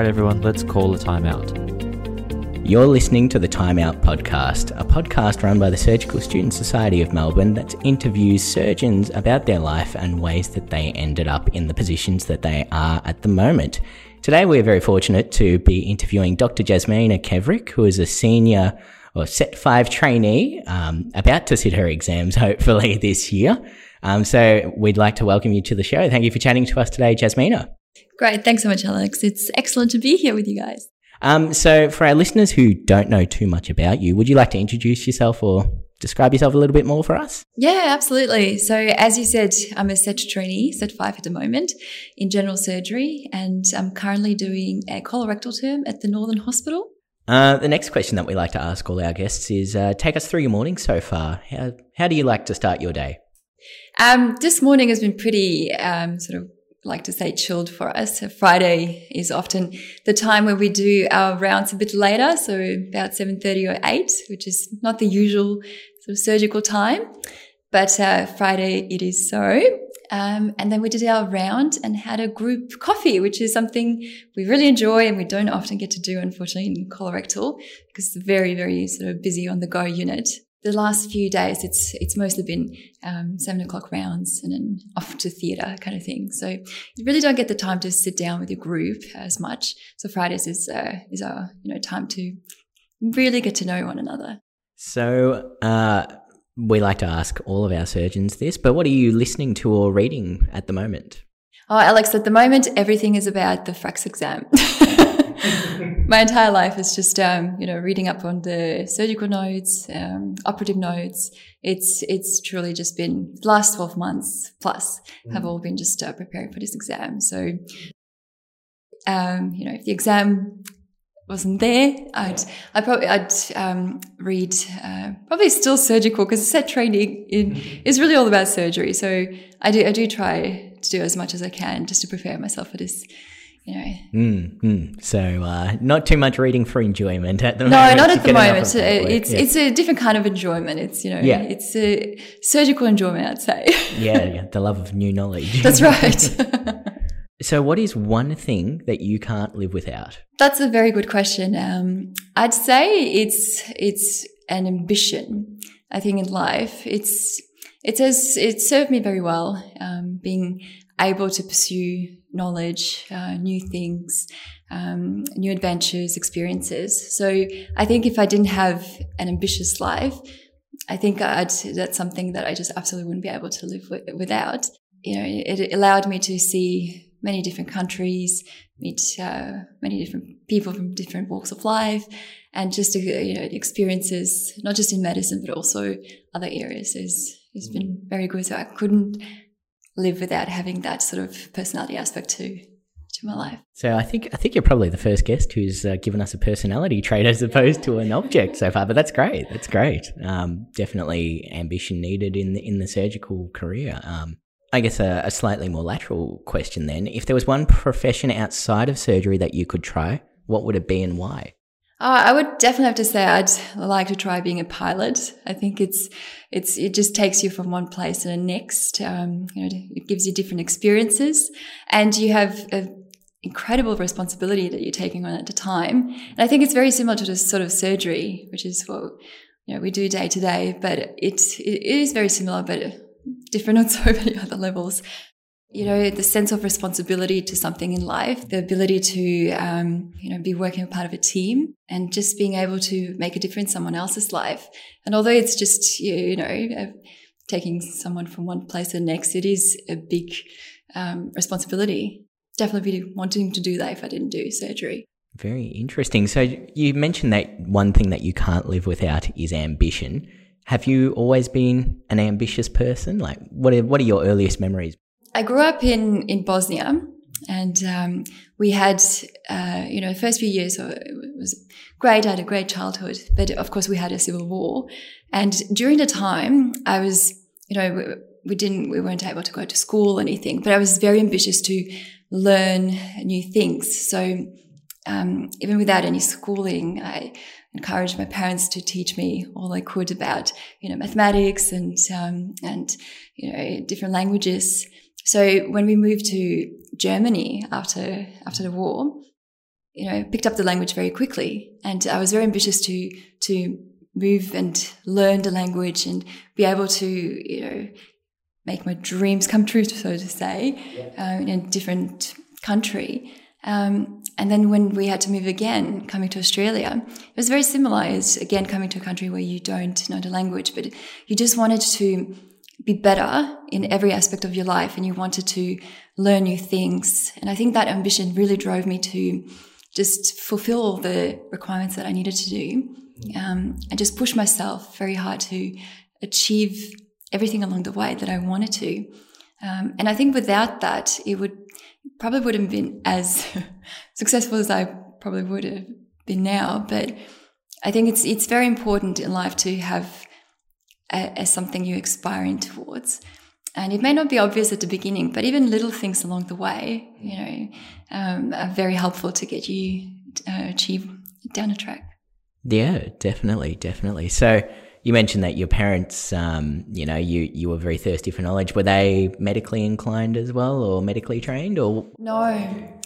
Right, everyone, let's call a timeout. You're listening to the Timeout Podcast, a podcast run by the Surgical Student Society of Melbourne that interviews surgeons about their life and ways that they ended up in the positions that they are at the moment. Today, we're very fortunate to be interviewing Dr. Jasmina Kevrick, who is a senior or Set 5 trainee, um, about to sit her exams hopefully this year. Um, so we'd like to welcome you to the show. Thank you for chatting to us today, Jasmina. Great. Thanks so much, Alex. It's excellent to be here with you guys. Um, so, for our listeners who don't know too much about you, would you like to introduce yourself or describe yourself a little bit more for us? Yeah, absolutely. So, as you said, I'm a SET trainee, SET 5 at the moment, in general surgery, and I'm currently doing a colorectal term at the Northern Hospital. Uh, the next question that we like to ask all our guests is uh, take us through your morning so far. How, how do you like to start your day? Um, this morning has been pretty um, sort of like to say chilled for us. Friday is often the time where we do our rounds a bit later, so about 7.30 or 8, which is not the usual sort of surgical time. But uh, Friday it is so. Um, and then we did our round and had a group coffee, which is something we really enjoy and we don't often get to do, unfortunately, in colorectal because it's very, very sort of busy on the go unit the last few days, it's it's mostly been um, seven o'clock rounds and then off to theatre kind of thing. So you really don't get the time to sit down with your group as much. So Fridays is uh, is our you know time to really get to know one another. So uh, we like to ask all of our surgeons this, but what are you listening to or reading at the moment? Oh, Alex, at the moment everything is about the FRACS exam. my entire life is just um, you know reading up on the surgical notes, um, operative notes. It's it's truly just been the last twelve months plus mm. have all been just uh, preparing for this exam. So um, you know if the exam wasn't there, I'd I probably I'd um, read uh, probably still surgical because SET training in, is really all about surgery. So I do I do try to do as much as I can just to prepare myself for this you know. Mm, mm. So uh, not too much reading for enjoyment at the no, moment. No, not at the moment. It's yeah. it's a different kind of enjoyment. It's you know, yeah. it's a surgical enjoyment, I'd say. yeah, yeah, the love of new knowledge. That's right. so, what is one thing that you can't live without? That's a very good question. Um, I'd say it's it's an ambition. I think in life, it's it has it served me very well. Um, being able to pursue knowledge, uh, new things, um, new adventures, experiences. So I think if I didn't have an ambitious life, I think I'd, that's something that I just absolutely wouldn't be able to live with, without. You know, it, allowed me to see many different countries, meet uh, many different people from different walks of life, and just uh, you know experiences not just in medicine but also other areas has has been very good. So I couldn't live without having that sort of personality aspect to to my life. So I think I think you're probably the first guest who's uh, given us a personality trait as opposed to an object so far. But that's great. That's great. Um, definitely ambition needed in the, in the surgical career. Um, I guess a, a slightly more lateral question then: If there was one profession outside of surgery that you could try, what would it be and why? Uh, I would definitely have to say I'd like to try being a pilot. I think it's it's it just takes you from one place to the next. Um, you know, it gives you different experiences, and you have an incredible responsibility that you're taking on at the time. And I think it's very similar to the sort of surgery, which is what you know we do day to day. But it's it is very similar, but different on so many other levels you know the sense of responsibility to something in life the ability to um, you know be working part of a team and just being able to make a difference in someone else's life. And although it's just you know uh, taking someone from one place to the next it is a big um, responsibility. Definitely wanting to do that if i didn't do surgery. Very interesting. So you mentioned that one thing that you can't live without is ambition. Have you always been an ambitious person? Like what are, what are your earliest memories I grew up in, in Bosnia and um, we had, uh, you know, the first few years it was great. I had a great childhood, but of course we had a civil war. And during the time I was, you know, we, we didn't, we weren't able to go to school or anything, but I was very ambitious to learn new things. So um, even without any schooling, I encouraged my parents to teach me all I could about, you know, mathematics and um, and you know different languages. So when we moved to Germany after after the war, you know, picked up the language very quickly. And I was very ambitious to, to move and learn the language and be able to, you know, make my dreams come true, so to say, yeah. uh, in a different country. Um, and then when we had to move again, coming to Australia, it was very similar. It's again coming to a country where you don't know the language, but you just wanted to be better in every aspect of your life and you wanted to learn new things. And I think that ambition really drove me to just fulfill the requirements that I needed to do. Um, and just push myself very hard to achieve everything along the way that I wanted to. Um, and I think without that, it would probably wouldn't have been as successful as I probably would have been now. But I think it's it's very important in life to have a, a something you're aspiring towards. And it may not be obvious at the beginning, but even little things along the way, you know, um, are very helpful to get you uh, achieve down a track. Yeah, definitely, definitely. So you mentioned that your parents, um, you know, you you were very thirsty for knowledge. Were they medically inclined as well, or medically trained, or no?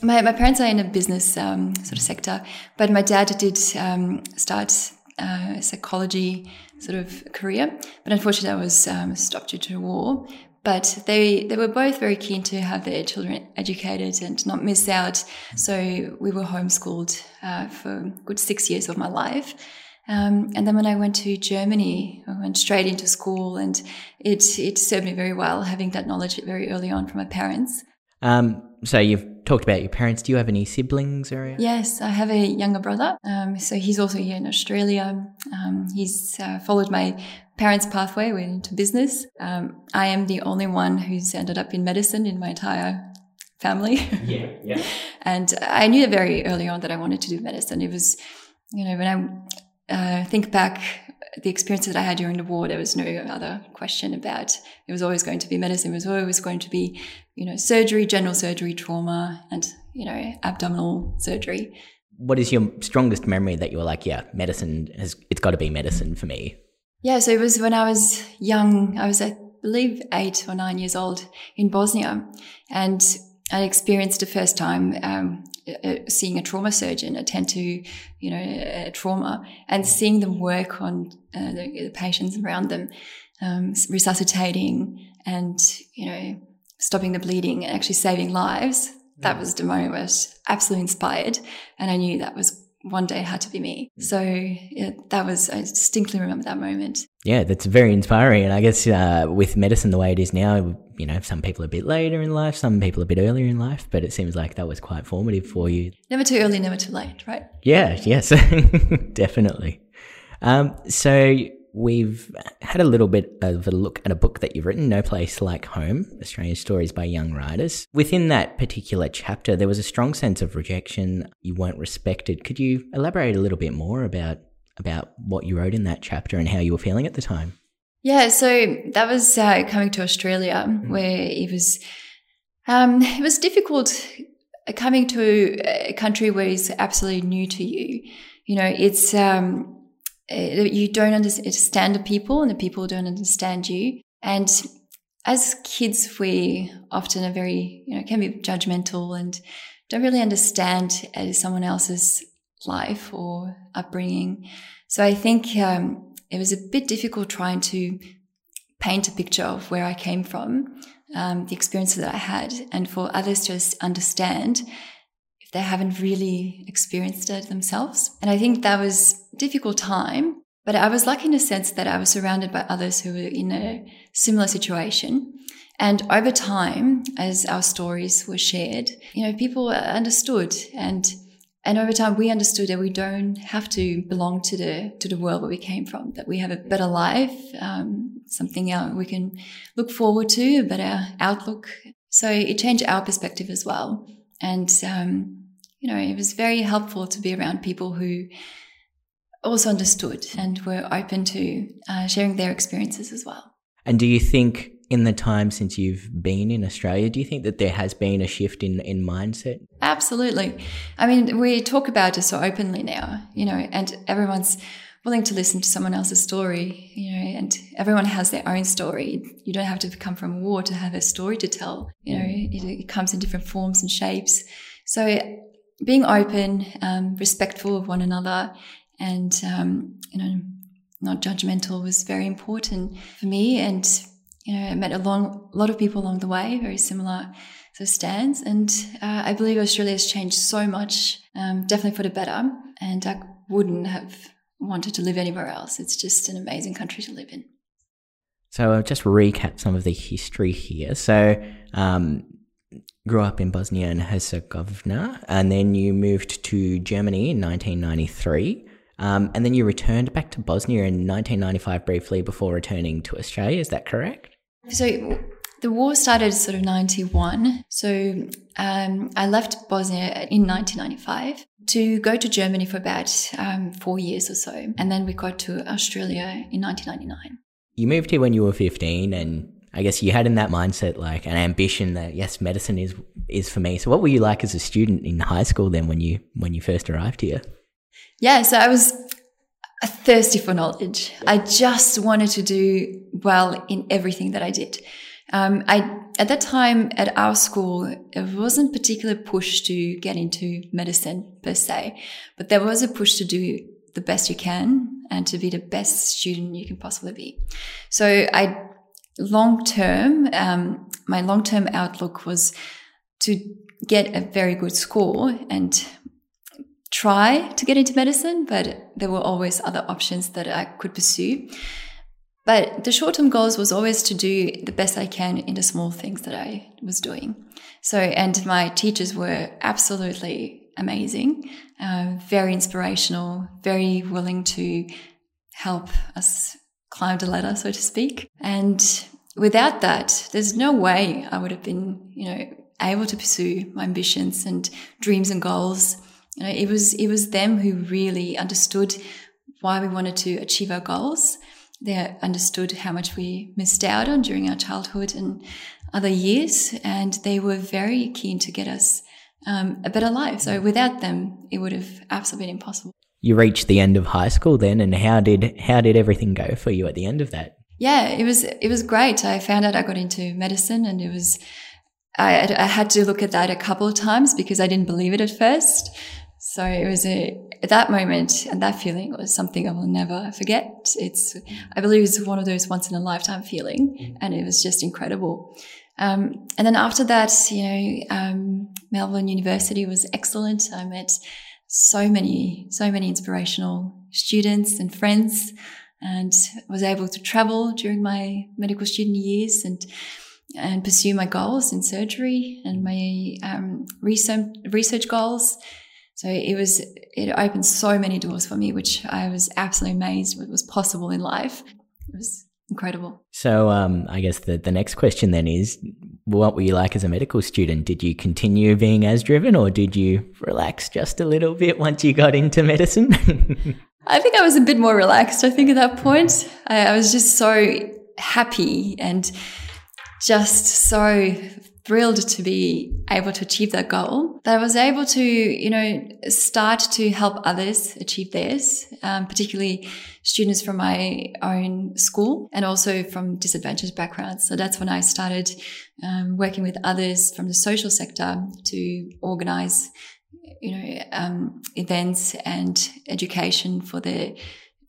My my parents are in a business um, sort of sector, but my dad did um, start uh, psychology sort of career, but unfortunately, I was um, stopped due to war. But they they were both very keen to have their children educated and not miss out. So we were homeschooled uh, for good six years of my life. Um, and then when I went to Germany, I went straight into school, and it it served me very well having that knowledge very early on from my parents. Um, so you've talked about your parents. Do you have any siblings or? Yes, I have a younger brother. Um, so he's also here in Australia. Um, he's uh, followed my parents' pathway. Went into business. Um, I am the only one who's ended up in medicine in my entire family. Yeah, yeah. and I knew very early on that I wanted to do medicine. It was, you know, when I uh, think back the experience that I had during the war, there was no other question about it was always going to be medicine. It was always going to be, you know, surgery, general surgery, trauma, and you know, abdominal surgery. What is your strongest memory that you were like, yeah, medicine has it's got to be medicine for me? Yeah, so it was when I was young. I was, I believe, eight or nine years old in Bosnia, and I experienced the first time um, seeing a trauma surgeon attend to, you know, a trauma and seeing them work on uh, the, the, patients around them, um, resuscitating and, you know, stopping the bleeding and actually saving lives. That was the moment where I was absolutely inspired. And I knew that was one day had to be me. So yeah, that was, I distinctly remember that moment. Yeah, that's very inspiring. And I guess uh, with medicine the way it is now, you know, some people a bit later in life, some people a bit earlier in life, but it seems like that was quite formative for you. Never too early, never too late, right? Yeah, yes, definitely. Um, so we've had a little bit of a look at a book that you've written, No Place Like Home Australian Stories by Young Writers. Within that particular chapter, there was a strong sense of rejection. You weren't respected. Could you elaborate a little bit more about about what you wrote in that chapter and how you were feeling at the time? Yeah, so that was uh, coming to Australia, mm. where it was um, it was difficult coming to a country where it's absolutely new to you. You know, it's um, uh, you don't understand the people and the people don't understand you. And as kids, we often are very, you know, can be judgmental and don't really understand uh, someone else's life or upbringing. So I think um, it was a bit difficult trying to paint a picture of where I came from, um, the experiences that I had, and for others to understand they haven't really experienced it themselves. And I think that was a difficult time, but I was lucky in a sense that I was surrounded by others who were in a similar situation. And over time, as our stories were shared, you know, people understood and and over time we understood that we don't have to belong to the to the world where we came from, that we have a better life, um, something we can look forward to, a better outlook. So it changed our perspective as well. And um, you know, it was very helpful to be around people who also understood and were open to uh, sharing their experiences as well. And do you think in the time since you've been in Australia, do you think that there has been a shift in, in mindset? Absolutely. I mean, we talk about it so openly now, you know, and everyone's willing to listen to someone else's story, you know, and everyone has their own story. You don't have to come from war to have a story to tell, you know, it, it comes in different forms and shapes. So being open, um, respectful of one another, and um, you know, not judgmental was very important for me. And you know, I met a long, lot of people along the way, very similar sort of stands. And uh, I believe Australia has changed so much, um, definitely for the better. And I wouldn't have wanted to live anywhere else. It's just an amazing country to live in. So I'll just recap some of the history here. So, um, grew up in Bosnia and Herzegovina, and then you moved to Germany in 1993. Um, and then you returned back to Bosnia in 1995 briefly before returning to Australia. Is that correct? So the war started sort of 91. So um, I left Bosnia in 1995 to go to Germany for about um, four years or so. And then we got to Australia in 1999. You moved here when you were 15 and I guess you had in that mindset like an ambition that yes, medicine is is for me. So what were you like as a student in high school then when you when you first arrived here? Yeah, so I was thirsty for knowledge. I just wanted to do well in everything that I did. Um, I at that time at our school, it wasn't particularly push to get into medicine per se, but there was a push to do the best you can and to be the best student you can possibly be. So I long term, um, my long term outlook was to get a very good score and try to get into medicine, but there were always other options that I could pursue. But the short term goals was always to do the best I can in the small things that I was doing. So, and my teachers were absolutely amazing, uh, very inspirational, very willing to help us climb a ladder, so to speak. And without that, there's no way I would have been, you know, able to pursue my ambitions and dreams and goals you know, it was it was them who really understood why we wanted to achieve our goals. They understood how much we missed out on during our childhood and other years, and they were very keen to get us um, a better life. So without them, it would have absolutely been impossible. You reached the end of high school then, and how did how did everything go for you at the end of that? Yeah, it was it was great. I found out I got into medicine, and it was I, I had to look at that a couple of times because I didn't believe it at first. So it was a, at that moment and that feeling was something I will never forget. It's, I believe it's one of those once in a lifetime feeling and it was just incredible. Um, and then after that, you know, um, Melbourne University was excellent. I met so many, so many inspirational students and friends and was able to travel during my medical student years and, and pursue my goals in surgery and my um, research, research goals so it was, it opened so many doors for me, which I was absolutely amazed what was possible in life. It was incredible. So, um, I guess the, the next question then is what were you like as a medical student? Did you continue being as driven or did you relax just a little bit once you got into medicine? I think I was a bit more relaxed. I think at that point, I, I was just so happy and just so thrilled to be able to achieve that goal that I was able to, you know, start to help others achieve theirs, um, particularly students from my own school and also from disadvantaged backgrounds. So that's when I started um, working with others from the social sector to organize, you know, um, events and education for the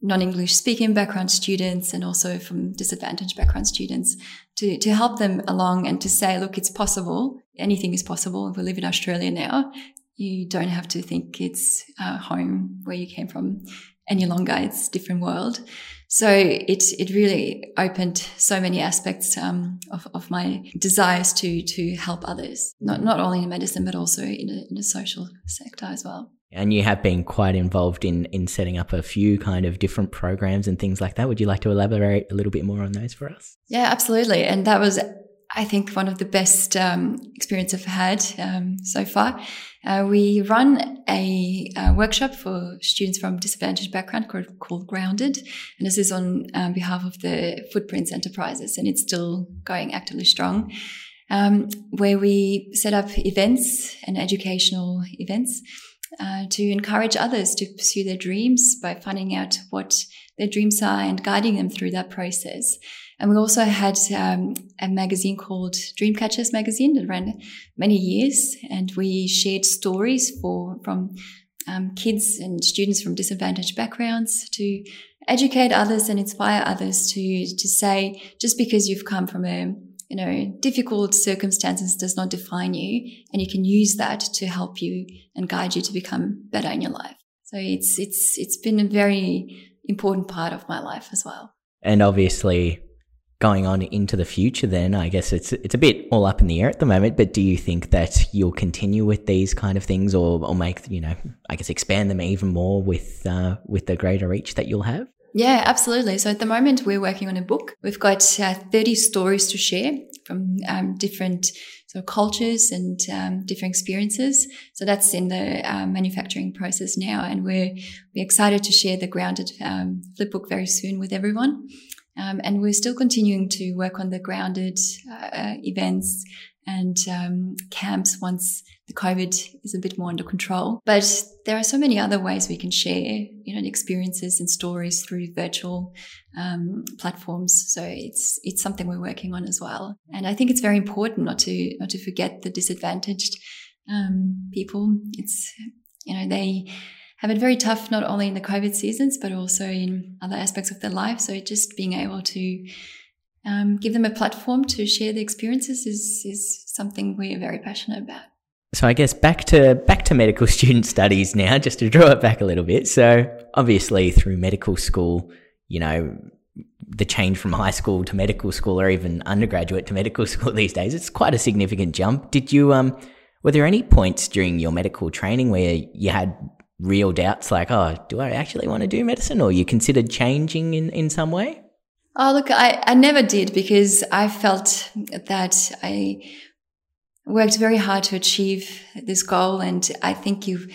non-English speaking background students and also from disadvantaged background students to, to help them along and to say, look, it's possible. Anything is possible. We live in Australia now. You don't have to think it's uh, home where you came from any longer. It's a different world. So it, it really opened so many aspects um, of, of my desires to, to help others, not, not only in medicine, but also in, a, in the social sector as well. And you have been quite involved in, in setting up a few kind of different programs and things like that. Would you like to elaborate a little bit more on those for us? Yeah, absolutely. And that was, I think, one of the best um, experience I've had um, so far. Uh, we run a, a, workshop for students from disadvantaged background called, called Grounded, and this is on um, behalf of the Footprints Enterprises, and it's still going actively strong. Um, where we set up events and educational events uh, to encourage others to pursue their dreams by finding out what their dreams are and guiding them through that process. And we also had um, a magazine called Dreamcatchers magazine that ran many years, and we shared stories for from um, kids and students from disadvantaged backgrounds to educate others and inspire others to to say just because you've come from a you know difficult circumstances does not define you, and you can use that to help you and guide you to become better in your life. So it's it's it's been a very important part of my life as well. And obviously, going on into the future, then I guess it's it's a bit all up in the air at the moment. But do you think that you'll continue with these kind of things, or or make you know, I guess expand them even more with uh, with the greater reach that you'll have? Yeah, absolutely. So at the moment, we're working on a book. We've got uh, 30 stories to share from um, different sort of cultures and um, different experiences. So that's in the um, manufacturing process now, and we're we're excited to share the grounded um, flip book very soon with everyone. Um, and we're still continuing to work on the grounded uh, events and um, camps once the COVID is a bit more under control. But there are so many other ways we can share, you know, experiences and stories through virtual um, platforms. So it's it's something we're working on as well. And I think it's very important not to not to forget the disadvantaged um, people. It's you know they have it very tough, not only in the COVID seasons, but also in other aspects of their life. So just being able to um, give them a platform to share the experiences is, is something we're very passionate about. So I guess back to back to medical student studies now, just to draw it back a little bit. So obviously through medical school, you know, the change from high school to medical school or even undergraduate to medical school these days, it's quite a significant jump. Did you um were there any points during your medical training where you had real doubts like, oh, do I actually want to do medicine? Or you considered changing in, in some way? Oh, look, I, I never did because I felt that I worked very hard to achieve this goal. And I think you,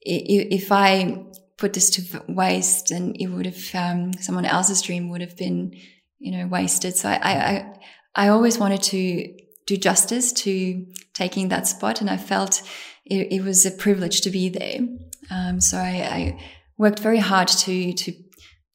if I put this to waste, then it would have, um, someone else's dream would have been, you know, wasted. So I, I, I always wanted to do justice to taking that spot. And I felt it, it was a privilege to be there. Um, so I, I, worked very hard to to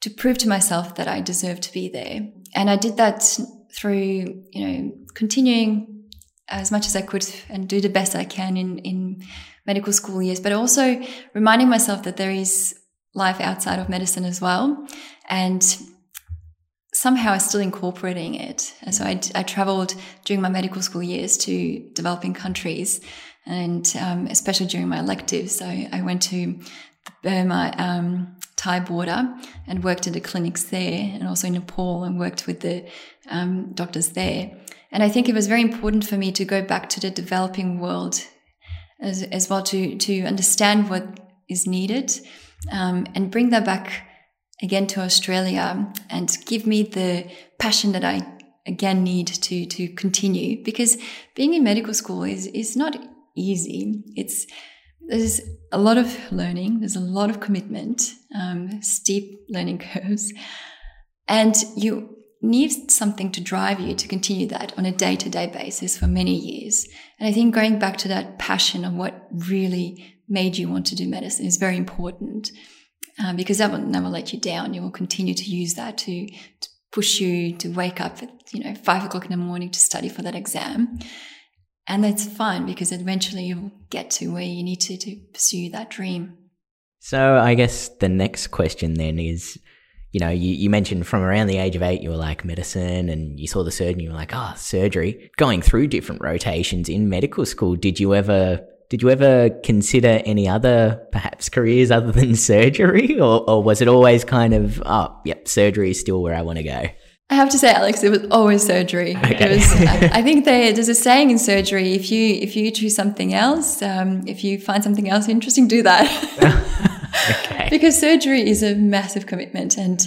to prove to myself that I deserved to be there, and I did that through you know continuing as much as I could and do the best I can in in medical school years, but also reminding myself that there is life outside of medicine as well, and somehow I still incorporating it. And so I, I traveled during my medical school years to developing countries and um, especially during my electives. So I went to the Burma um, Thai border and worked at the clinics there, and also in Nepal and worked with the um, doctors there. And I think it was very important for me to go back to the developing world as, as well to to understand what is needed um, and bring that back again to Australia and give me the passion that I again need to to continue because being in medical school is is not easy. It's there's a lot of learning. There's a lot of commitment, um, steep learning curves, and you need something to drive you to continue that on a day to day basis for many years. And I think going back to that passion of what really made you want to do medicine is very important um, because that will never let you down. You will continue to use that to, to push you to wake up at you know five o'clock in the morning to study for that exam. And that's fine because eventually you'll get to where you need to to pursue that dream. So I guess the next question then is, you know, you, you mentioned from around the age of eight, you were like medicine and you saw the surgeon, you were like, oh, surgery. Going through different rotations in medical school, did you ever did you ever consider any other perhaps careers other than surgery or, or was it always kind of oh yep surgery is still where i want to go I have to say, Alex, it was always surgery. Okay. Was, I, I, think they, there's a saying in surgery: if you if you choose something else, um, if you find something else interesting, do that. okay. Because surgery is a massive commitment, and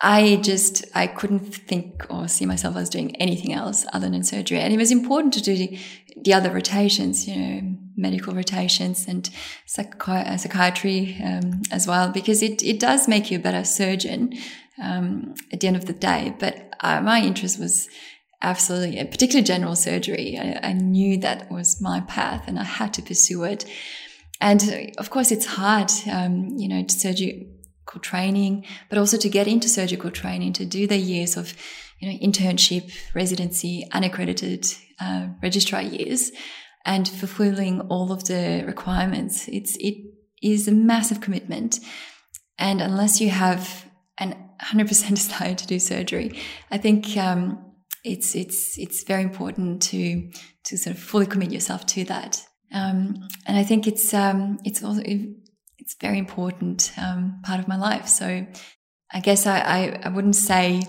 I just I couldn't think or see myself as doing anything else other than surgery. And it was important to do the, the other rotations, you know, medical rotations and psychi- psychiatry um, as well, because it it does make you a better surgeon um, at the end of the day. But uh, my interest was absolutely, particularly general surgery. I, I, knew that was my path and I had to pursue it. And uh, of course, it's hard, um, you know, surgical training, but also to get into surgical training, to do the years of, you know, internship, residency, unaccredited uh, registrar years, and fulfilling all of the requirements. It's it is a massive commitment, and unless you have an 100% desire to do surgery, I think um, it's it's it's very important to to sort of fully commit yourself to that. Um, and I think it's um, it's also it's very important um, part of my life. So I guess I, I, I, wouldn't say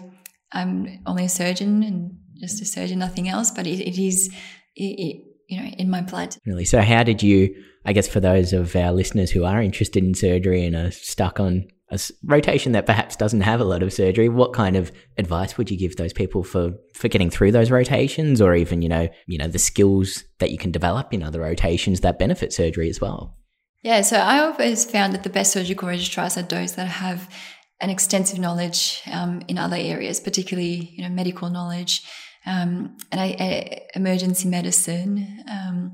I'm only a surgeon and just a surgeon, nothing else, but it, it is it, it, you know in my blood. Really. So how did you? I guess for those of our listeners who are interested in surgery and are stuck on a rotation that perhaps doesn't have a lot of surgery, what kind of advice would you give those people for for getting through those rotations, or even you know you know the skills that you can develop in other rotations that benefit surgery as well? Yeah, so I always found that the best surgical registrars are those that have an extensive knowledge um, in other areas, particularly you know medical knowledge, um, and I, I, emergency medicine. Um,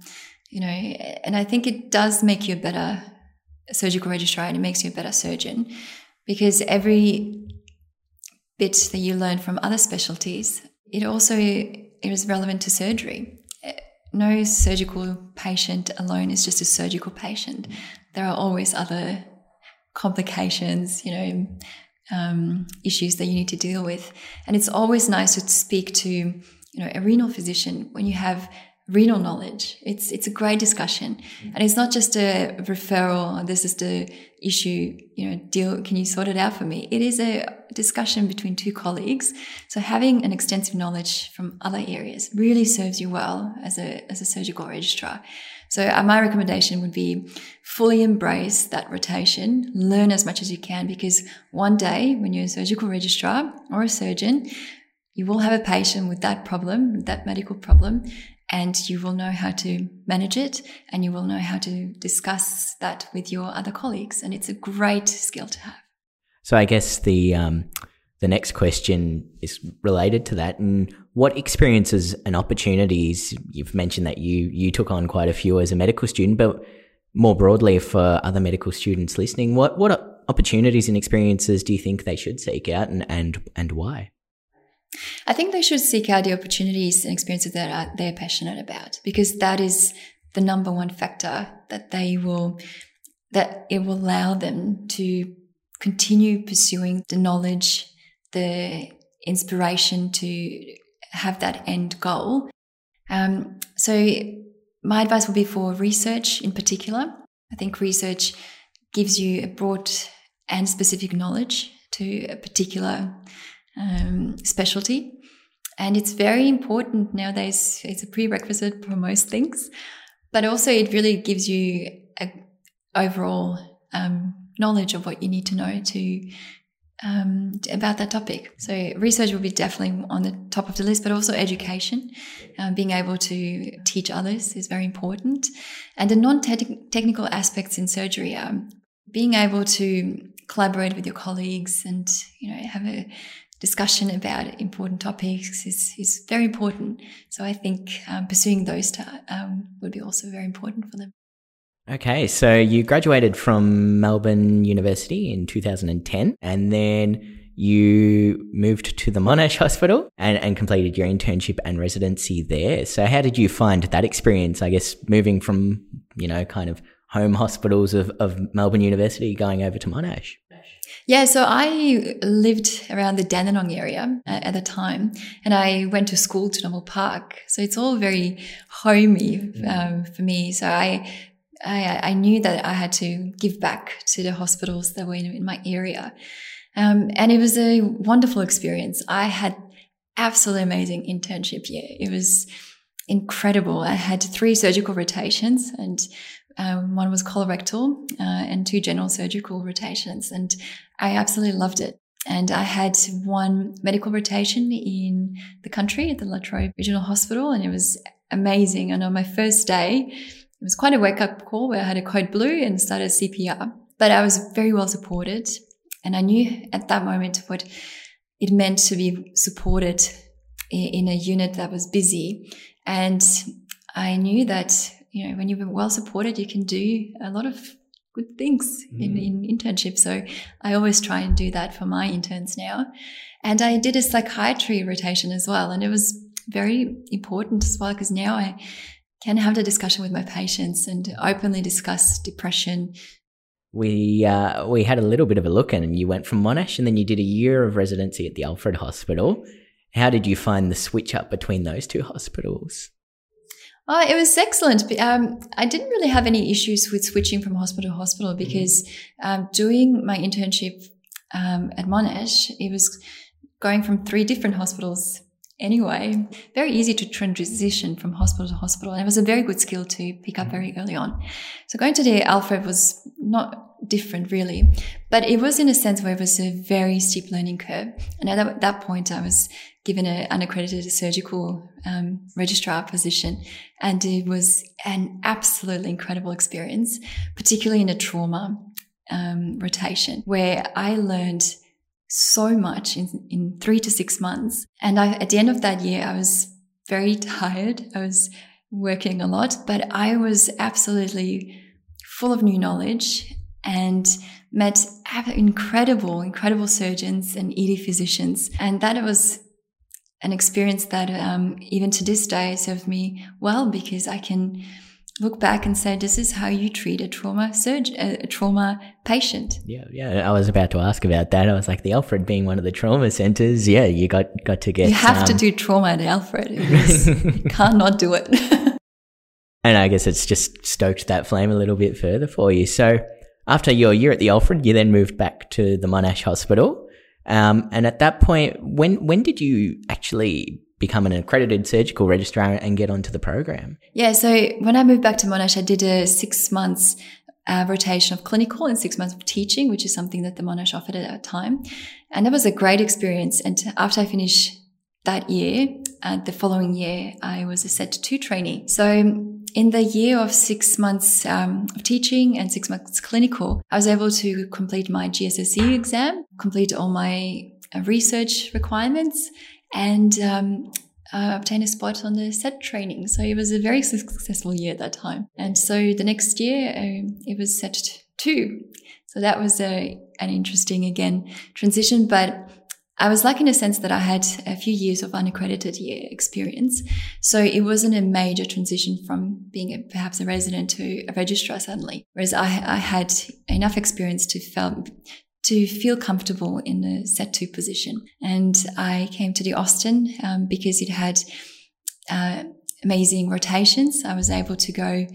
you know, and I think it does make you a better surgical registrar and it makes you a better surgeon because every bit that you learn from other specialties, it also is relevant to surgery. No surgical patient alone is just a surgical patient. There are always other complications, you know, um, issues that you need to deal with. And it's always nice to speak to, you know, a renal physician when you have renal knowledge. It's it's a great discussion, and it's not just a referral. This is the issue. You know, deal. Can you sort it out for me? It is a discussion between two colleagues. So having an extensive knowledge from other areas really serves you well as a as a surgical registrar. So uh, my recommendation would be fully embrace that rotation, learn as much as you can, because one day when you're a surgical registrar or a surgeon, you will have a patient with that problem, that medical problem, and you will know how to manage it and you will know how to discuss that with your other colleagues. And it's a great skill to have. So I guess the um, the next question is related to that. And what experiences and opportunities you've mentioned that you you took on quite a few as a medical student, but more broadly for other medical students listening, what what opportunities and experiences do you think they should seek out and and, and why? I think they should seek out the opportunities and experiences that are, they're passionate about because that is the number one factor that they will, that it will allow them to continue pursuing the knowledge, the inspiration to have that end goal. Um, so my advice would be for research in particular. I think research gives you a broad and specific knowledge to a particular um, specialty. And it's very important nowadays. It's a prerequisite for most things, but also it really gives you a overall um, knowledge of what you need to know to um, about that topic. So research will be definitely on the top of the list, but also education, um, being able to teach others is very important, and the non-technical aspects in surgery, um, being able to collaborate with your colleagues and you know have a discussion about important topics is, is very important. So I think um, pursuing those um, would be also very important for them. Okay, so you graduated from Melbourne University in 2010 and then you moved to the Monash Hospital and, and completed your internship and residency there. So how did you find that experience, I guess, moving from, you know, kind of home hospitals of, of Melbourne University going over to Monash? Yeah, so I lived around the Dandenong area at the time, and I went to school to Noble Park. So it's all very homey mm. um, for me. So I, I, I, knew that I had to give back to the hospitals that were in, in my area. Um, and it was a wonderful experience. I had absolutely amazing internship year. It was incredible. I had three surgical rotations and um, one was colorectal uh, and two general surgical rotations. And I absolutely loved it. And I had one medical rotation in the country at the Latrobe Regional Hospital, and it was amazing. And on my first day, it was quite a wake up call where I had a code blue and started CPR. But I was very well supported. And I knew at that moment what it meant to be supported in a unit that was busy. And I knew that, you know, when you've been well supported, you can do a lot of good things mm. in, in internship. So I always try and do that for my interns now. And I did a psychiatry rotation as well. And it was very important as well because now I can have the discussion with my patients and openly discuss depression. We uh, we had a little bit of a look, in and you went from Monash, and then you did a year of residency at the Alfred Hospital. How did you find the switch up between those two hospitals? Oh, it was excellent. Um, I didn't really have any issues with switching from hospital to hospital mm-hmm. because um, doing my internship um, at Monash, it was going from three different hospitals anyway, very easy to transition from hospital to hospital. And it was a very good skill to pick up very early on. So going to the Alfred was not different really, but it was in a sense where it was a very steep learning curve. And at that point, I was given an unaccredited surgical um, registrar position. And it was an absolutely incredible experience, particularly in a trauma um, rotation where I learned so much in, in three to six months. And I, at the end of that year, I was very tired. I was working a lot, but I was absolutely full of new knowledge and met incredible, incredible surgeons and ED physicians. And that was an experience that um, even to this day serves me well because I can look back and say, this is how you treat a trauma surgeon, a trauma patient. Yeah, yeah. I was about to ask about that. I was like, the Alfred being one of the trauma centers. Yeah, you got got to get. You have um, to do trauma at Alfred. you can't not do it. and I guess it's just stoked that flame a little bit further for you. So after your year at the Alfred, you then moved back to the Monash Hospital. Um, and at that point, when when did you actually become an accredited surgical registrar and get onto the program? Yeah, so when I moved back to Monash, I did a six months uh, rotation of clinical and six months of teaching, which is something that the Monash offered at that time. And that was a great experience. And after I finished that year, uh, the following year, I was a set two trainee. So in the year of six months um, of teaching and six months clinical, I was able to complete my GSSE exam, complete all my uh, research requirements, and um, uh, obtain a spot on the set training. So it was a very successful year at that time. And so the next year, um, it was set two. So that was a, an interesting, again, transition. But I was lucky in a sense that I had a few years of unaccredited year experience. So it wasn't a major transition from being a, perhaps a resident to a registrar suddenly. Whereas I, I had enough experience to feel, to feel comfortable in the set two position. And I came to the Austin um, because it had uh, amazing rotations. I was able to go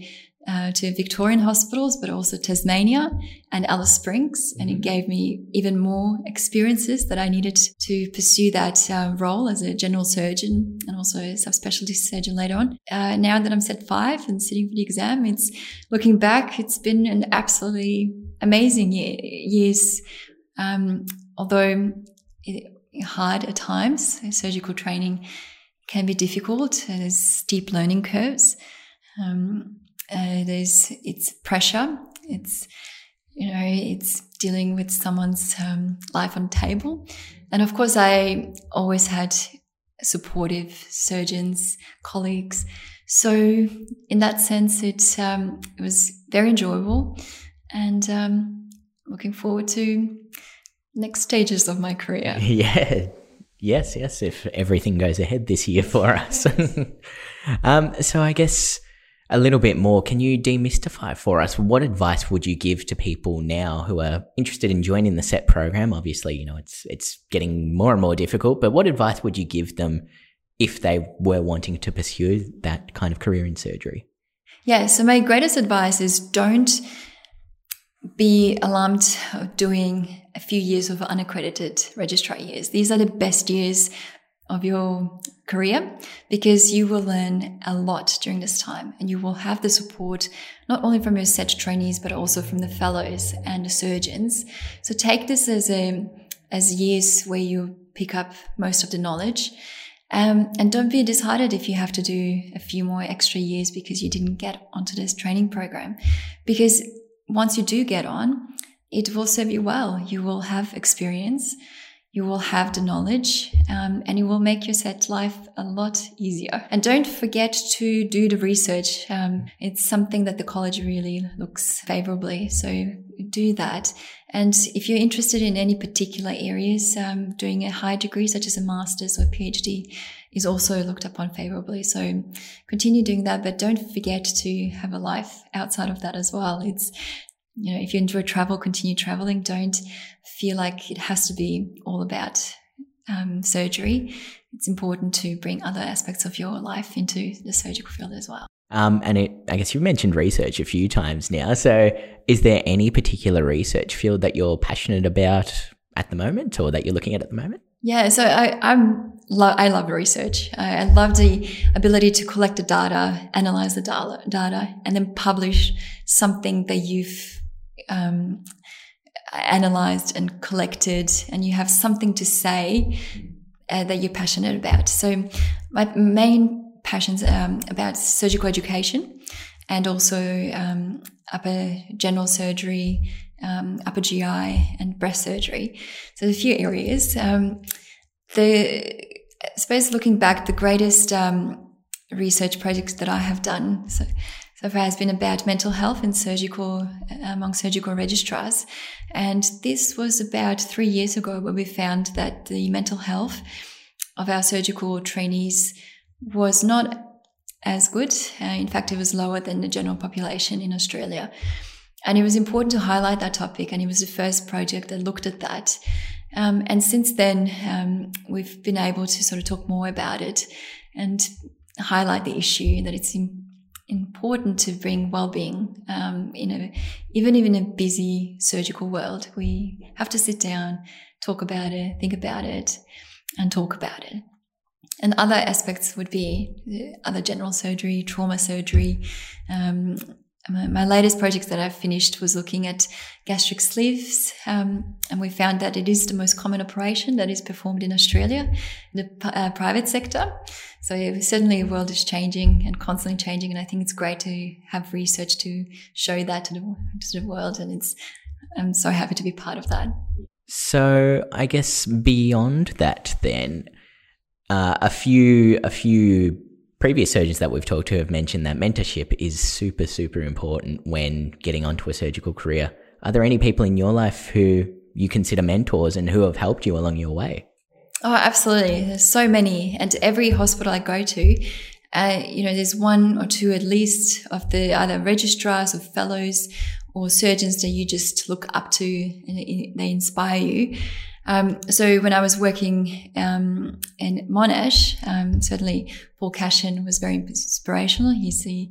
uh, to Victorian hospitals, but also Tasmania and Alice Springs. And it mm-hmm. gave me even more experiences that I needed to pursue that uh, role as a general surgeon and also a subspecialty surgeon later on. Uh, now that I'm set five and sitting for the exam, it's looking back, it's been an absolutely amazing year, years. Um, although hard at times, surgical training can be difficult. There's steep learning curves. Um, uh, there's it's pressure. It's you know it's dealing with someone's um, life on table, and of course I always had supportive surgeons, colleagues. So in that sense, it um, it was very enjoyable, and um, looking forward to next stages of my career. Yeah. Yes, yes, if everything goes ahead this year for us. um, so I guess a little bit more, can you demystify for us what advice would you give to people now who are interested in joining the SET program? Obviously, you know, it's it's getting more and more difficult, but what advice would you give them if they were wanting to pursue that kind of career in surgery? Yeah, so my greatest advice is don't be alarmed of doing a few years of unaccredited registrar years. These are the best years of your career because you will learn a lot during this time and you will have the support not only from your set trainees but also from the fellows and the surgeons. So take this as a as years where you pick up most of the knowledge. Um, and don't be disheartened if you have to do a few more extra years because you didn't get onto this training program. Because once you do get on, it will serve you well. You will have experience you will have the knowledge um, and it will make your set life a lot easier. And don't forget to do the research. Um, it's something that the college really looks favorably. So do that. And if you're interested in any particular areas, um, doing a high degree such as a master's or PhD is also looked upon favorably. So continue doing that, but don't forget to have a life outside of that as well. It's you know, if you enjoy travel, continue traveling. Don't feel like it has to be all about um, surgery. It's important to bring other aspects of your life into the surgical field as well. Um, and it, I guess you've mentioned research a few times now. So, is there any particular research field that you're passionate about at the moment, or that you're looking at at the moment? Yeah, so I, I'm lo- I love research. I, I, love the ability to collect the data, analyze the data, data, and then publish something that you've um, analyzed and collected, and you have something to say uh, that you're passionate about. So, my main passions um, about surgical education and also um, upper general surgery, um, upper GI, and breast surgery. So, a few areas. Um, the I suppose looking back, the greatest um, research projects that I have done. So, so far has been about mental health in surgical among surgical registrars. And this was about three years ago where we found that the mental health of our surgical trainees was not as good. Uh, in fact it was lower than the general population in australia. And it was important to highlight that topic and it was the first project that looked at that. Um, and since then um, we've been able to sort of talk more about it and highlight the issue that it's in, important to bring well-being um, in a even in a busy surgical world. We have to sit down, talk about it, think about it, and talk about it. And other aspects would be other general surgery, trauma surgery, um, my latest project that I've finished was looking at gastric sleeves, um, and we found that it is the most common operation that is performed in Australia, in the uh, private sector. So certainly, the world is changing and constantly changing, and I think it's great to have research to show that to the, to the world, and it's I'm so happy to be part of that. So I guess beyond that, then uh, a few a few previous surgeons that we've talked to have mentioned that mentorship is super, super important when getting onto a surgical career. Are there any people in your life who you consider mentors and who have helped you along your way? Oh, absolutely. There's so many. And every hospital I go to, uh, you know, there's one or two at least of the either registrars or fellows or surgeons that you just look up to and they inspire you. Um, so when I was working um, in Monash, um, certainly Paul Cashin was very inspirational. He's the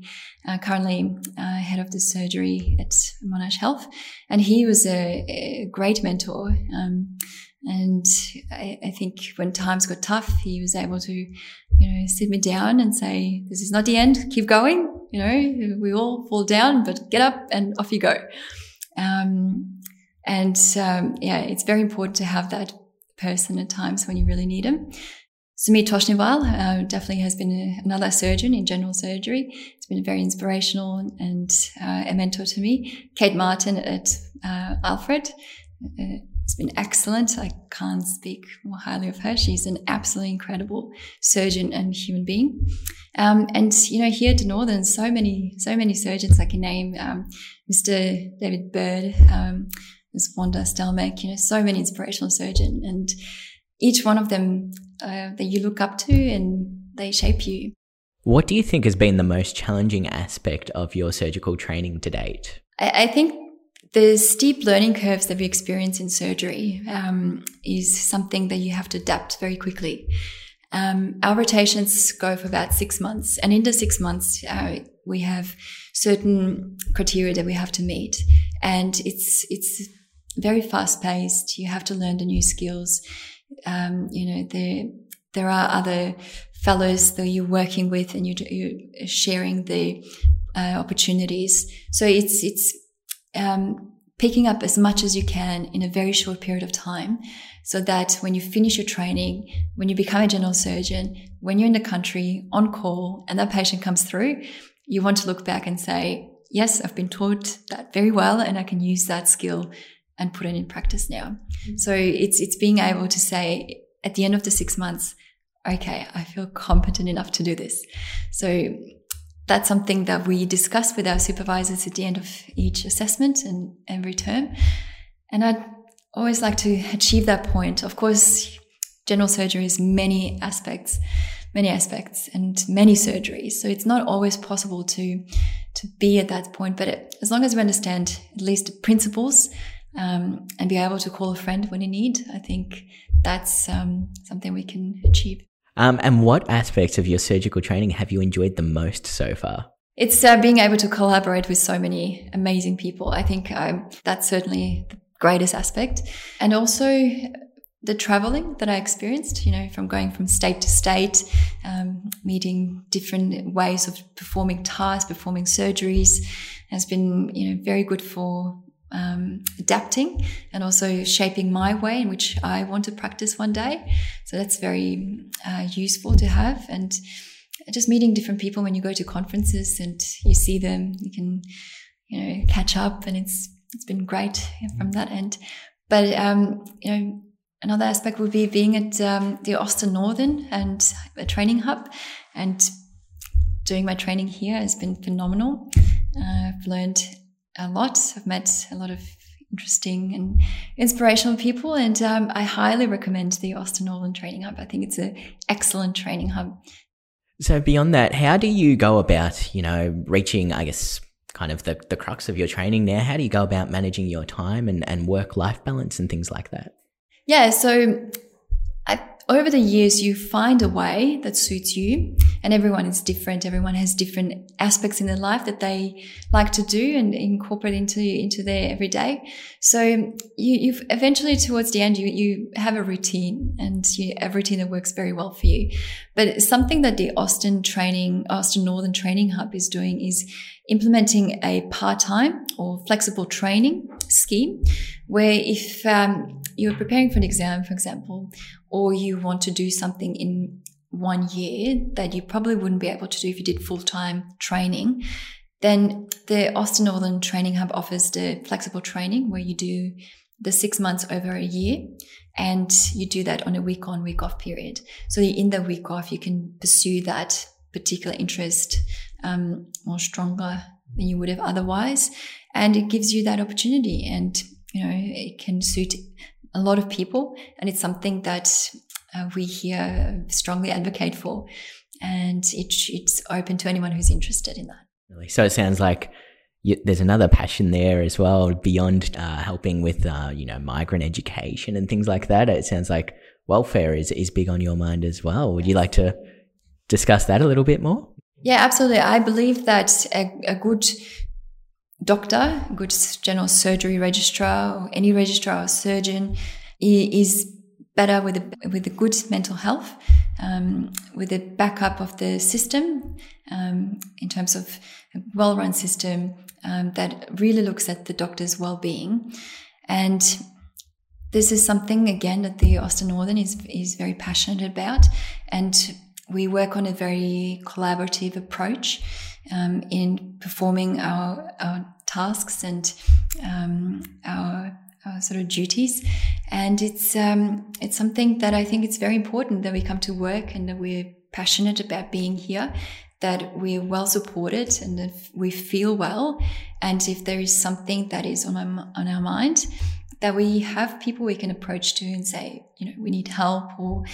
uh, currently uh, head of the surgery at Monash Health, and he was a, a great mentor. Um, and I, I, think when times got tough, he was able to, you know, sit me down and say, "This is not the end. Keep going. You know, we all fall down, but get up and off you go." Um, and um, yeah, it's very important to have that person at times when you really need them. Sumit Toshniwal uh, definitely has been a, another surgeon in general surgery. It's been very inspirational and uh, a mentor to me. Kate Martin at uh, Alfred uh, has been excellent. I can't speak more highly of her. She's an absolutely incredible surgeon and human being. Um, and you know, here at the Northern, so many, so many surgeons I can name. Um, Mr. David Bird. Um, there's Wanda Stelmach, you know, so many inspirational surgeons, and each one of them uh, that you look up to and they shape you. What do you think has been the most challenging aspect of your surgical training to date? I, I think the steep learning curves that we experience in surgery um, is something that you have to adapt very quickly. Um, our rotations go for about six months, and in the six months, uh, we have certain criteria that we have to meet, and it's it's very fast paced. You have to learn the new skills. Um, you know, there, there are other fellows that you're working with and you're, you're sharing the uh, opportunities. So it's, it's, um, picking up as much as you can in a very short period of time so that when you finish your training, when you become a general surgeon, when you're in the country on call and that patient comes through, you want to look back and say, yes, I've been taught that very well and I can use that skill and put it in practice now. Mm-hmm. So it's it's being able to say at the end of the six months, okay, I feel competent enough to do this. So that's something that we discuss with our supervisors at the end of each assessment and every term. And I'd always like to achieve that point. Of course, general surgery is many aspects, many aspects and many surgeries. So it's not always possible to, to be at that point. But it, as long as we understand at least the principles, um, and be able to call a friend when you need, I think that's um, something we can achieve. Um, and what aspects of your surgical training have you enjoyed the most so far? It's uh, being able to collaborate with so many amazing people. I think um, that's certainly the greatest aspect. And also the traveling that I experienced, you know, from going from state to state, um, meeting different ways of performing tasks, performing surgeries, has been, you know, very good for um, adapting and also shaping my way in which I want to practice one day. So that's very uh, useful to have. And just meeting different people when you go to conferences and you see them, you can, you know, catch up and it's, it's been great from that end. But, um, you know, another aspect would be being at um, the Austin Northern and a training hub and doing my training here has been phenomenal. Uh, I've learned a lot. I've met a lot of interesting and inspirational people, and um, I highly recommend the Austin Northern Training Hub. I think it's an excellent training hub. So beyond that, how do you go about, you know, reaching, I guess, kind of the, the crux of your training now? How do you go about managing your time and, and work life balance and things like that? Yeah, so I, over the years, you find a way that suits you and everyone is different. Everyone has different aspects in their life that they like to do and incorporate into, into their everyday. So you, you've eventually towards the end, you, you have a routine and you a routine that works very well for you. But something that the Austin training, Austin Northern Training Hub is doing is implementing a part-time or flexible training scheme where if um, you're preparing for an exam, for example, or you want to do something in one year that you probably wouldn't be able to do if you did full time training, then the Austin Northern Training Hub offers the flexible training where you do the six months over a year and you do that on a week on, week off period. So in the week off, you can pursue that particular interest um, more stronger than you would have otherwise. And it gives you that opportunity and, you know, it can suit a lot of people. And it's something that uh, we here strongly advocate for. And it, it's open to anyone who's interested in that. Really? So it sounds like you, there's another passion there as well beyond uh, helping with, uh, you know, migrant education and things like that. It sounds like welfare is, is big on your mind as well. Would you like to discuss that a little bit more? Yeah, absolutely. I believe that a, a good doctor, good general surgery registrar, or any registrar or surgeon is better with a, with a good mental health, um, with a backup of the system um, in terms of a well-run system um, that really looks at the doctor's well-being. And this is something again that the Austin Northern is is very passionate about, and we work on a very collaborative approach um, in performing our, our tasks and um, our uh, sort of duties. And it's, um, it's something that I think it's very important that we come to work and that we're passionate about being here, that we're well supported and that we feel well. And if there is something that is on our, on our mind, that we have people we can approach to and say, you know, we need help or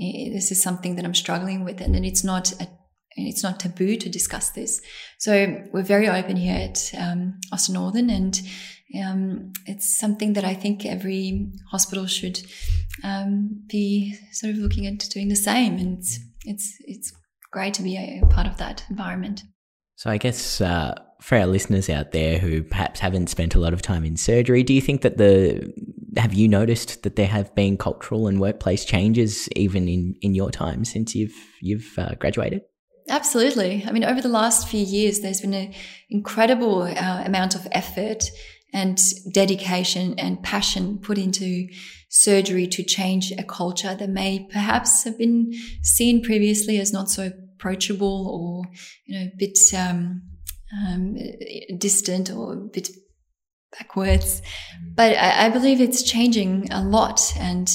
eh, this is something that I'm struggling with. And then it's not a it's not taboo to discuss this. So we're very open here at um, Austin Northern, and um, it's something that I think every hospital should um, be sort of looking at doing the same. And it's it's it's great to be a, part of that environment. So I guess uh, for our listeners out there who perhaps haven't spent a lot of time in surgery, do you think that the have you noticed that there have been cultural and workplace changes even in, in your time since you've you've uh, graduated? Absolutely. I mean, over the last few years, there's been an incredible uh, amount of effort and dedication and passion put into surgery to change a culture that may perhaps have been seen previously as not so approachable or, you know, a bit um, um, distant or a bit backwards. But I, I believe it's changing a lot and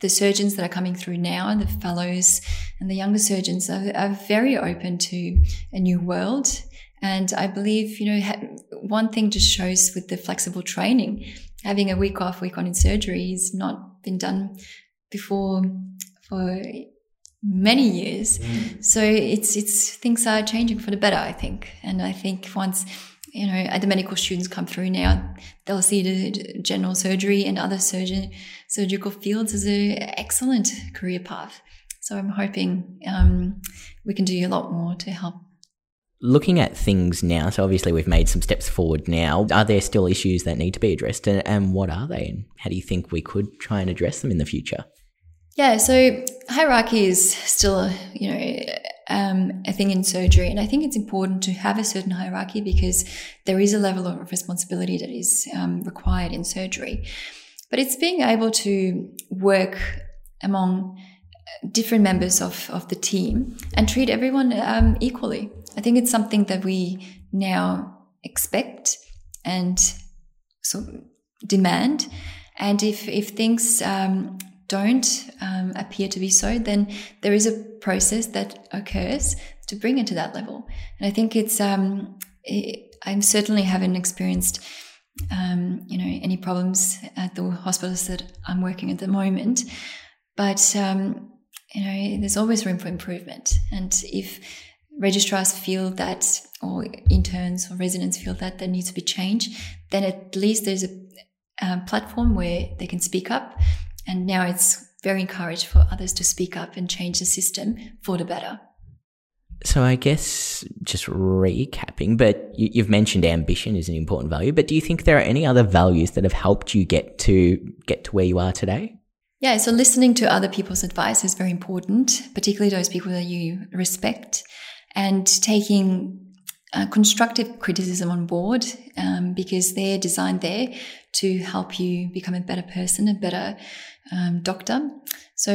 the surgeons that are coming through now and the fellows and the younger surgeons are, are very open to a new world. And I believe, you know, one thing just shows with the flexible training, having a week off, week on in surgery has not been done before for many years. Mm. So it's, it's, things are changing for the better, I think. And I think once, you know, the medical students come through now, they'll see the general surgery and other surgeon, surgical fields as an excellent career path. So I'm hoping um, we can do a lot more to help. Looking at things now, so obviously we've made some steps forward now. Are there still issues that need to be addressed, and, and what are they, and how do you think we could try and address them in the future? Yeah, so hierarchy is still, you know, um, a thing in surgery, and I think it's important to have a certain hierarchy because there is a level of responsibility that is um, required in surgery. But it's being able to work among different members of, of the team and treat everyone um, equally. I think it's something that we now expect and so demand. And if if things um, don't um, appear to be so, then there is a process that occurs to bring it to that level. And I think it's, um, it, I certainly haven't experienced, um, you know, any problems at the hospitals that I'm working at the moment. But, um, you know, there's always room for improvement. And if registrars feel that, or interns or residents feel that there needs to be change, then at least there's a, a platform where they can speak up and now it's very encouraged for others to speak up and change the system for the better. So I guess just recapping, but you, have mentioned ambition is an important value. But do you think there are any other values that have helped you get to get to where you are today? Yeah, so listening to other people's advice is very important, particularly those people that you respect, and taking uh, constructive criticism on board um, because they're designed there to help you become a better person, a better um, doctor. So,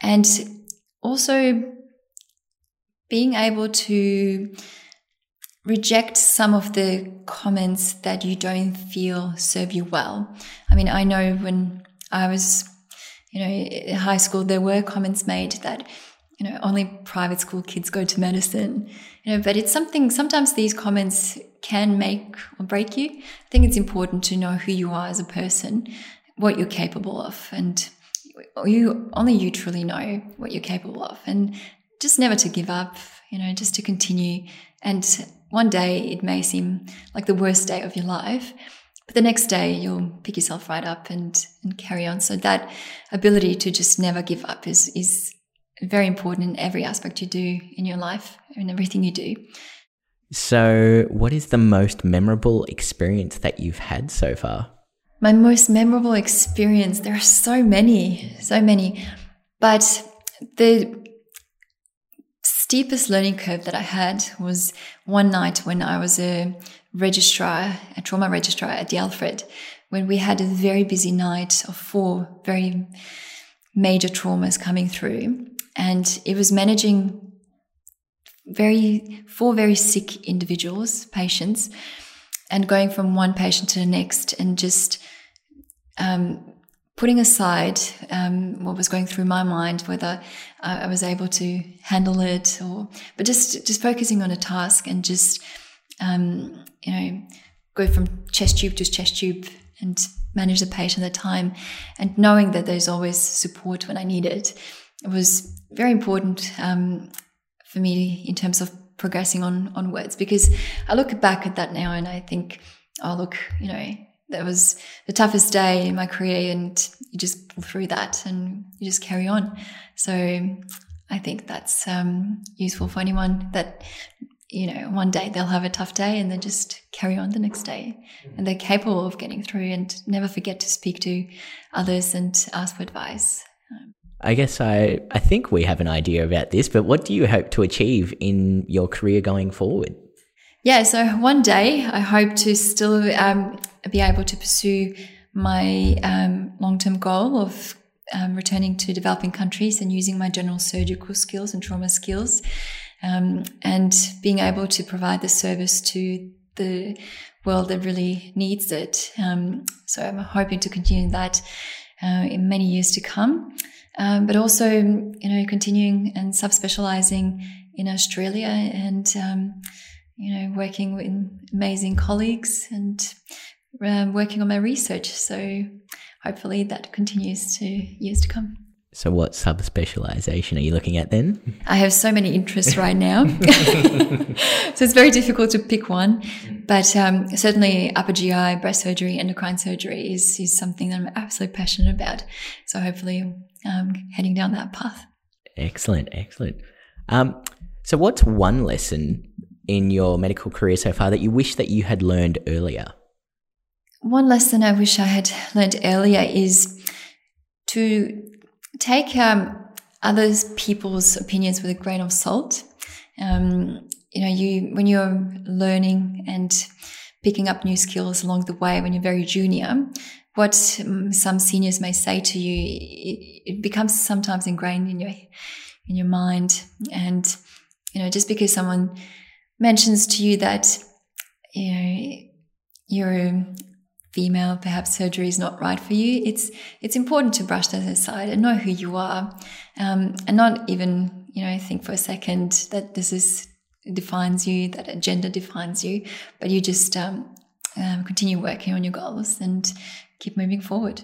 and also being able to reject some of the comments that you don't feel serve you well. I mean, I know when I was, you know, in high school, there were comments made that you know, only private school kids go to medicine, you know, but it's something, sometimes these comments can make or break you. I think it's important to know who you are as a person, what you're capable of, and you only you truly know what you're capable of, and just never to give up, you know, just to continue. And one day it may seem like the worst day of your life, but the next day you'll pick yourself right up and, and carry on. So that ability to just never give up is, is very important in every aspect you do in your life and everything you do. So, what is the most memorable experience that you've had so far? My most memorable experience, there are so many, so many. But the steepest learning curve that I had was one night when I was a registrar, a trauma registrar at the Alfred, when we had a very busy night of four very major traumas coming through and it was managing very four very sick individuals, patients, and going from one patient to the next, and just um, putting aside um, what was going through my mind, whether I was able to handle it, or but just just focusing on a task and just um, you know go from chest tube to chest tube and manage the patient at the time, and knowing that there's always support when I need it it was very important um, for me in terms of progressing on onwards. Because I look back at that now and I think, oh look, you know, that was the toughest day in my career and you just pull through that and you just carry on. So I think that's um, useful for anyone that you know one day they'll have a tough day and then just carry on the next day and they're capable of getting through and never forget to speak to others and ask for advice I guess I, I think we have an idea about this, but what do you hope to achieve in your career going forward? Yeah, so one day I hope to still um, be able to pursue my um, long term goal of um, returning to developing countries and using my general surgical skills and trauma skills um, and being able to provide the service to the world that really needs it. Um, so I'm hoping to continue that uh, in many years to come. Um, but also, you know, continuing and subspecializing in Australia and, you know, working with amazing colleagues and um, working on my research. So hopefully that continues to years to come. So, what subspecialization are you looking at then? I have so many interests right now. so, it's very difficult to pick one. But um, certainly, upper GI, breast surgery, endocrine surgery is, is something that I'm absolutely passionate about. So, hopefully, um, heading down that path. Excellent, excellent. Um, so, what's one lesson in your medical career so far that you wish that you had learned earlier? One lesson I wish I had learned earlier is to take um, other people's opinions with a grain of salt. Um, you know, you when you're learning and picking up new skills along the way when you're very junior, what um, some seniors may say to you, it, it becomes sometimes ingrained in your in your mind. And you know, just because someone mentions to you that you know you're female, perhaps surgery is not right for you, it's it's important to brush that aside and know who you are, um, and not even you know think for a second that this is defines you, that a gender defines you, but you just um, um, continue working on your goals and keep moving forward.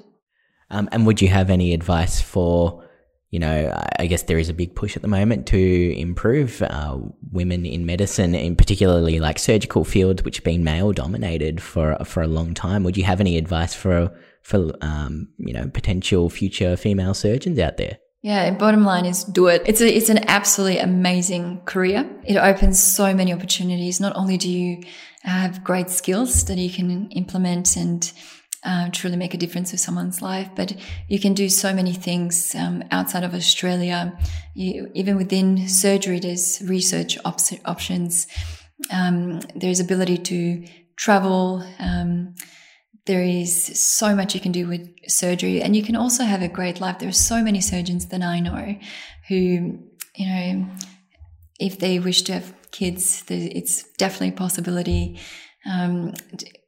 Um, and would you have any advice for you know, I guess there is a big push at the moment to improve uh, women in medicine, in particularly like surgical fields, which have been male dominated for for a long time. Would you have any advice for for um, you know potential future female surgeons out there? Yeah, bottom line is do it. It's a, it's an absolutely amazing career. It opens so many opportunities. Not only do you have great skills that you can implement and uh, truly make a difference with someone's life. But you can do so many things um, outside of Australia. You, even within surgery, there's research op- options. Um, there's ability to travel. Um, there is so much you can do with surgery, and you can also have a great life. There are so many surgeons that I know who, you know, if they wish to have kids, it's definitely a possibility. Um,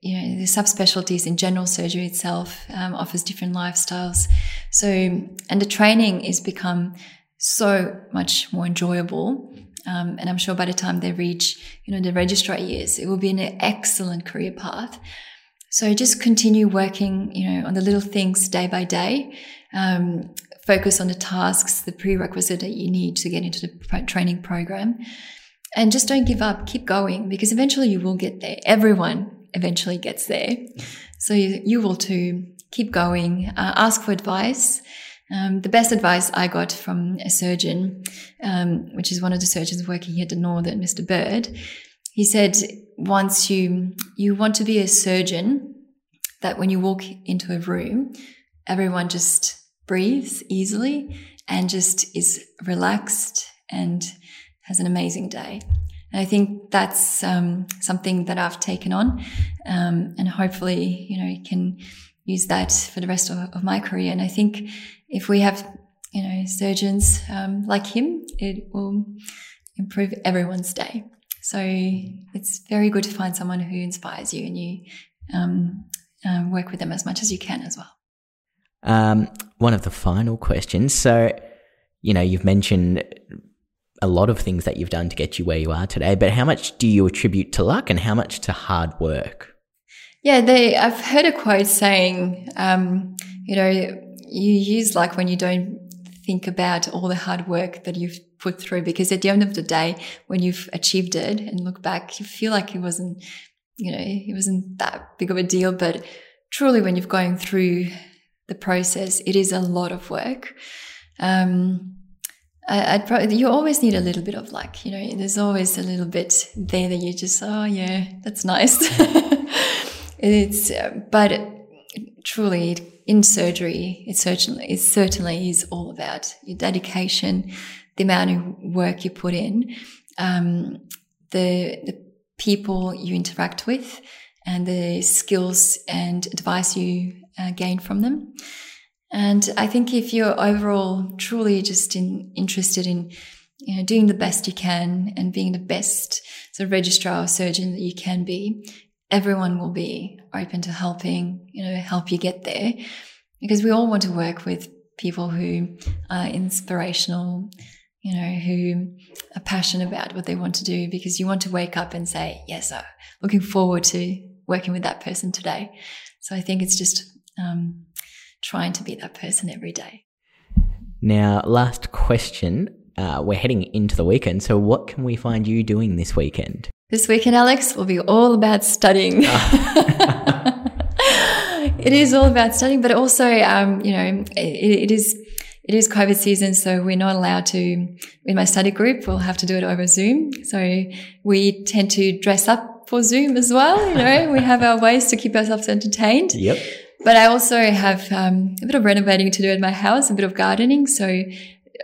you know, the subspecialties in general surgery itself um, offers different lifestyles. So, and the training is become so much more enjoyable. Um, and I'm sure by the time they reach, you know, the registrar years, it will be an excellent career path. So just continue working, you know, on the little things day by day. Um, focus on the tasks, the prerequisite that you need to get into the training program. And just don't give up. Keep going because eventually you will get there. Everyone eventually gets there. So you, you will too. Keep going. Uh, ask for advice. Um, the best advice I got from a surgeon, um, which is one of the surgeons working here at the Northern, Mr. Bird, he said, once you, you want to be a surgeon, that when you walk into a room, everyone just breathes easily and just is relaxed and has an amazing day. And I think that's um, something that I've taken on, um, and hopefully, you know, can use that for the rest of, of, my career. And I think if we have, you know, surgeons um, like him, it will improve everyone's day. So it's very good to find someone who inspires you, and you um, um, work with them as much as you can as well. Um, one of the final questions. So, you know, you've mentioned a lot of things that you've done to get you where you are today, but how much do you attribute to luck and how much to hard work? Yeah, they, I've heard a quote saying, um, you know, you use luck when you don't think about all the hard work that you've put through, because at the end of the day, when you've achieved it and look back, you feel like it wasn't, you know, it wasn't that big of a deal. But truly, when you've going through the process, it is a lot of work. Um, I, would probably you always need a little bit of luck. You know, there's always a little bit there that you just oh yeah, that's nice. it's uh, but truly in surgery, it certainly it certainly is all about your dedication, the amount of work you put in, um, the the people you interact with, and the skills and advice you uh, gain from them. And I think if you're overall truly just in, interested in, you know, doing the best you can and being the best sort of registrar or surgeon that you can be, everyone will be open to helping, you know, help you get there. because we all want to work with people who are inspirational, you know, who are passionate about what they want to do because you want to wake up and say, yes, I'm looking forward to working with that person today. So I think it's just um, trying to be that person every day. Now, last question. Uh, we're heading into the weekend. So, what can we find you doing this weekend? This weekend, Alex, will be all about studying. it is all about studying, but also, um, you know, it, it is it is COVID season, so we're not allowed to. In my study group, we'll have to do it over Zoom. So we tend to dress up for Zoom as well. You know, we have our ways to keep ourselves entertained. Yep. But I also have um, a bit of renovating to do at my house, a bit of gardening. So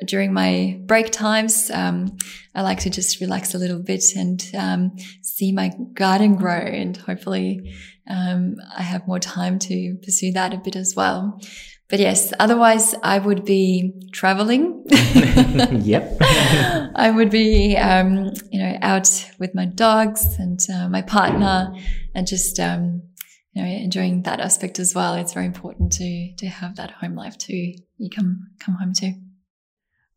during my break times, um, I like to just relax a little bit and um, see my garden grow and hopefully um, I have more time to pursue that a bit as well. But yes, otherwise I would be traveling. yep. I would be, um, you know, out with my dogs and uh, my partner and just, um, you know, enjoying that aspect as well. It's very important to, to have that home life to you come, come home to.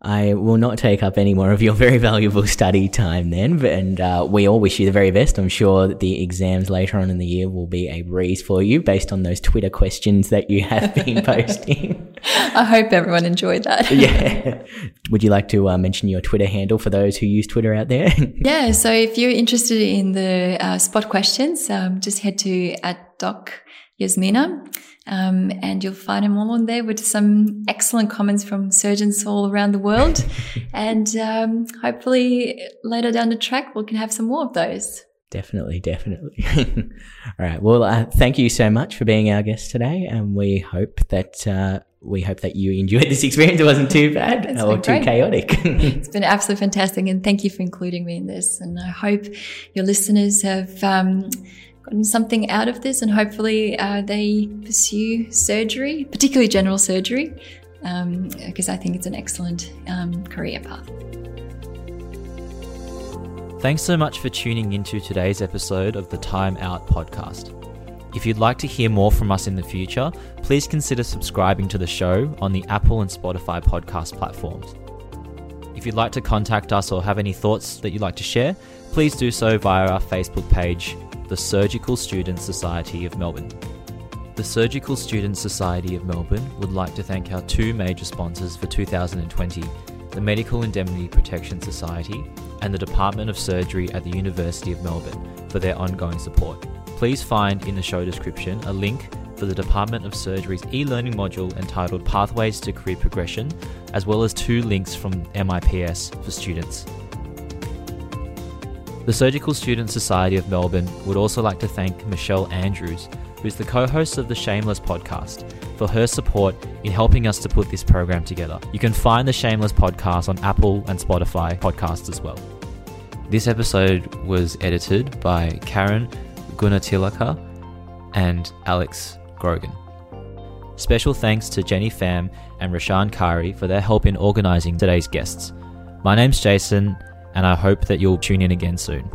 I will not take up any more of your very valuable study time then, and uh, we all wish you the very best. I'm sure that the exams later on in the year will be a breeze for you based on those Twitter questions that you have been posting. I hope everyone enjoyed that. yeah. Would you like to uh, mention your Twitter handle for those who use Twitter out there? yeah. So if you're interested in the uh, spot questions, um, just head to at doc Yasmina. Um, and you'll find them all on there with some excellent comments from surgeons all around the world. and um, hopefully later down the track, we can have some more of those. Definitely, definitely. all right. Well, uh, thank you so much for being our guest today, and we hope that uh, we hope that you enjoyed this experience. It wasn't too bad or too chaotic. it's been absolutely fantastic, and thank you for including me in this. And I hope your listeners have. Um, gotten something out of this, and hopefully uh, they pursue surgery, particularly general surgery, because um, I think it's an excellent um, career path. Thanks so much for tuning into today's episode of the Time Out podcast. If you'd like to hear more from us in the future, please consider subscribing to the show on the Apple and Spotify podcast platforms. If you'd like to contact us or have any thoughts that you'd like to share, please do so via our Facebook page, the Surgical Students Society of Melbourne. The Surgical Students Society of Melbourne would like to thank our two major sponsors for 2020 the Medical Indemnity Protection Society and the Department of Surgery at the University of Melbourne for their ongoing support. Please find in the show description a link for the Department of Surgery's e learning module entitled Pathways to Career Progression, as well as two links from MIPS for students. The Surgical Students Society of Melbourne would also like to thank Michelle Andrews, who's the co host of the Shameless podcast, for her support in helping us to put this program together. You can find the Shameless podcast on Apple and Spotify podcasts as well. This episode was edited by Karen Gunatilaka and Alex Grogan. Special thanks to Jenny Pham and Rashan Kari for their help in organising today's guests. My name's Jason and I hope that you'll tune in again soon.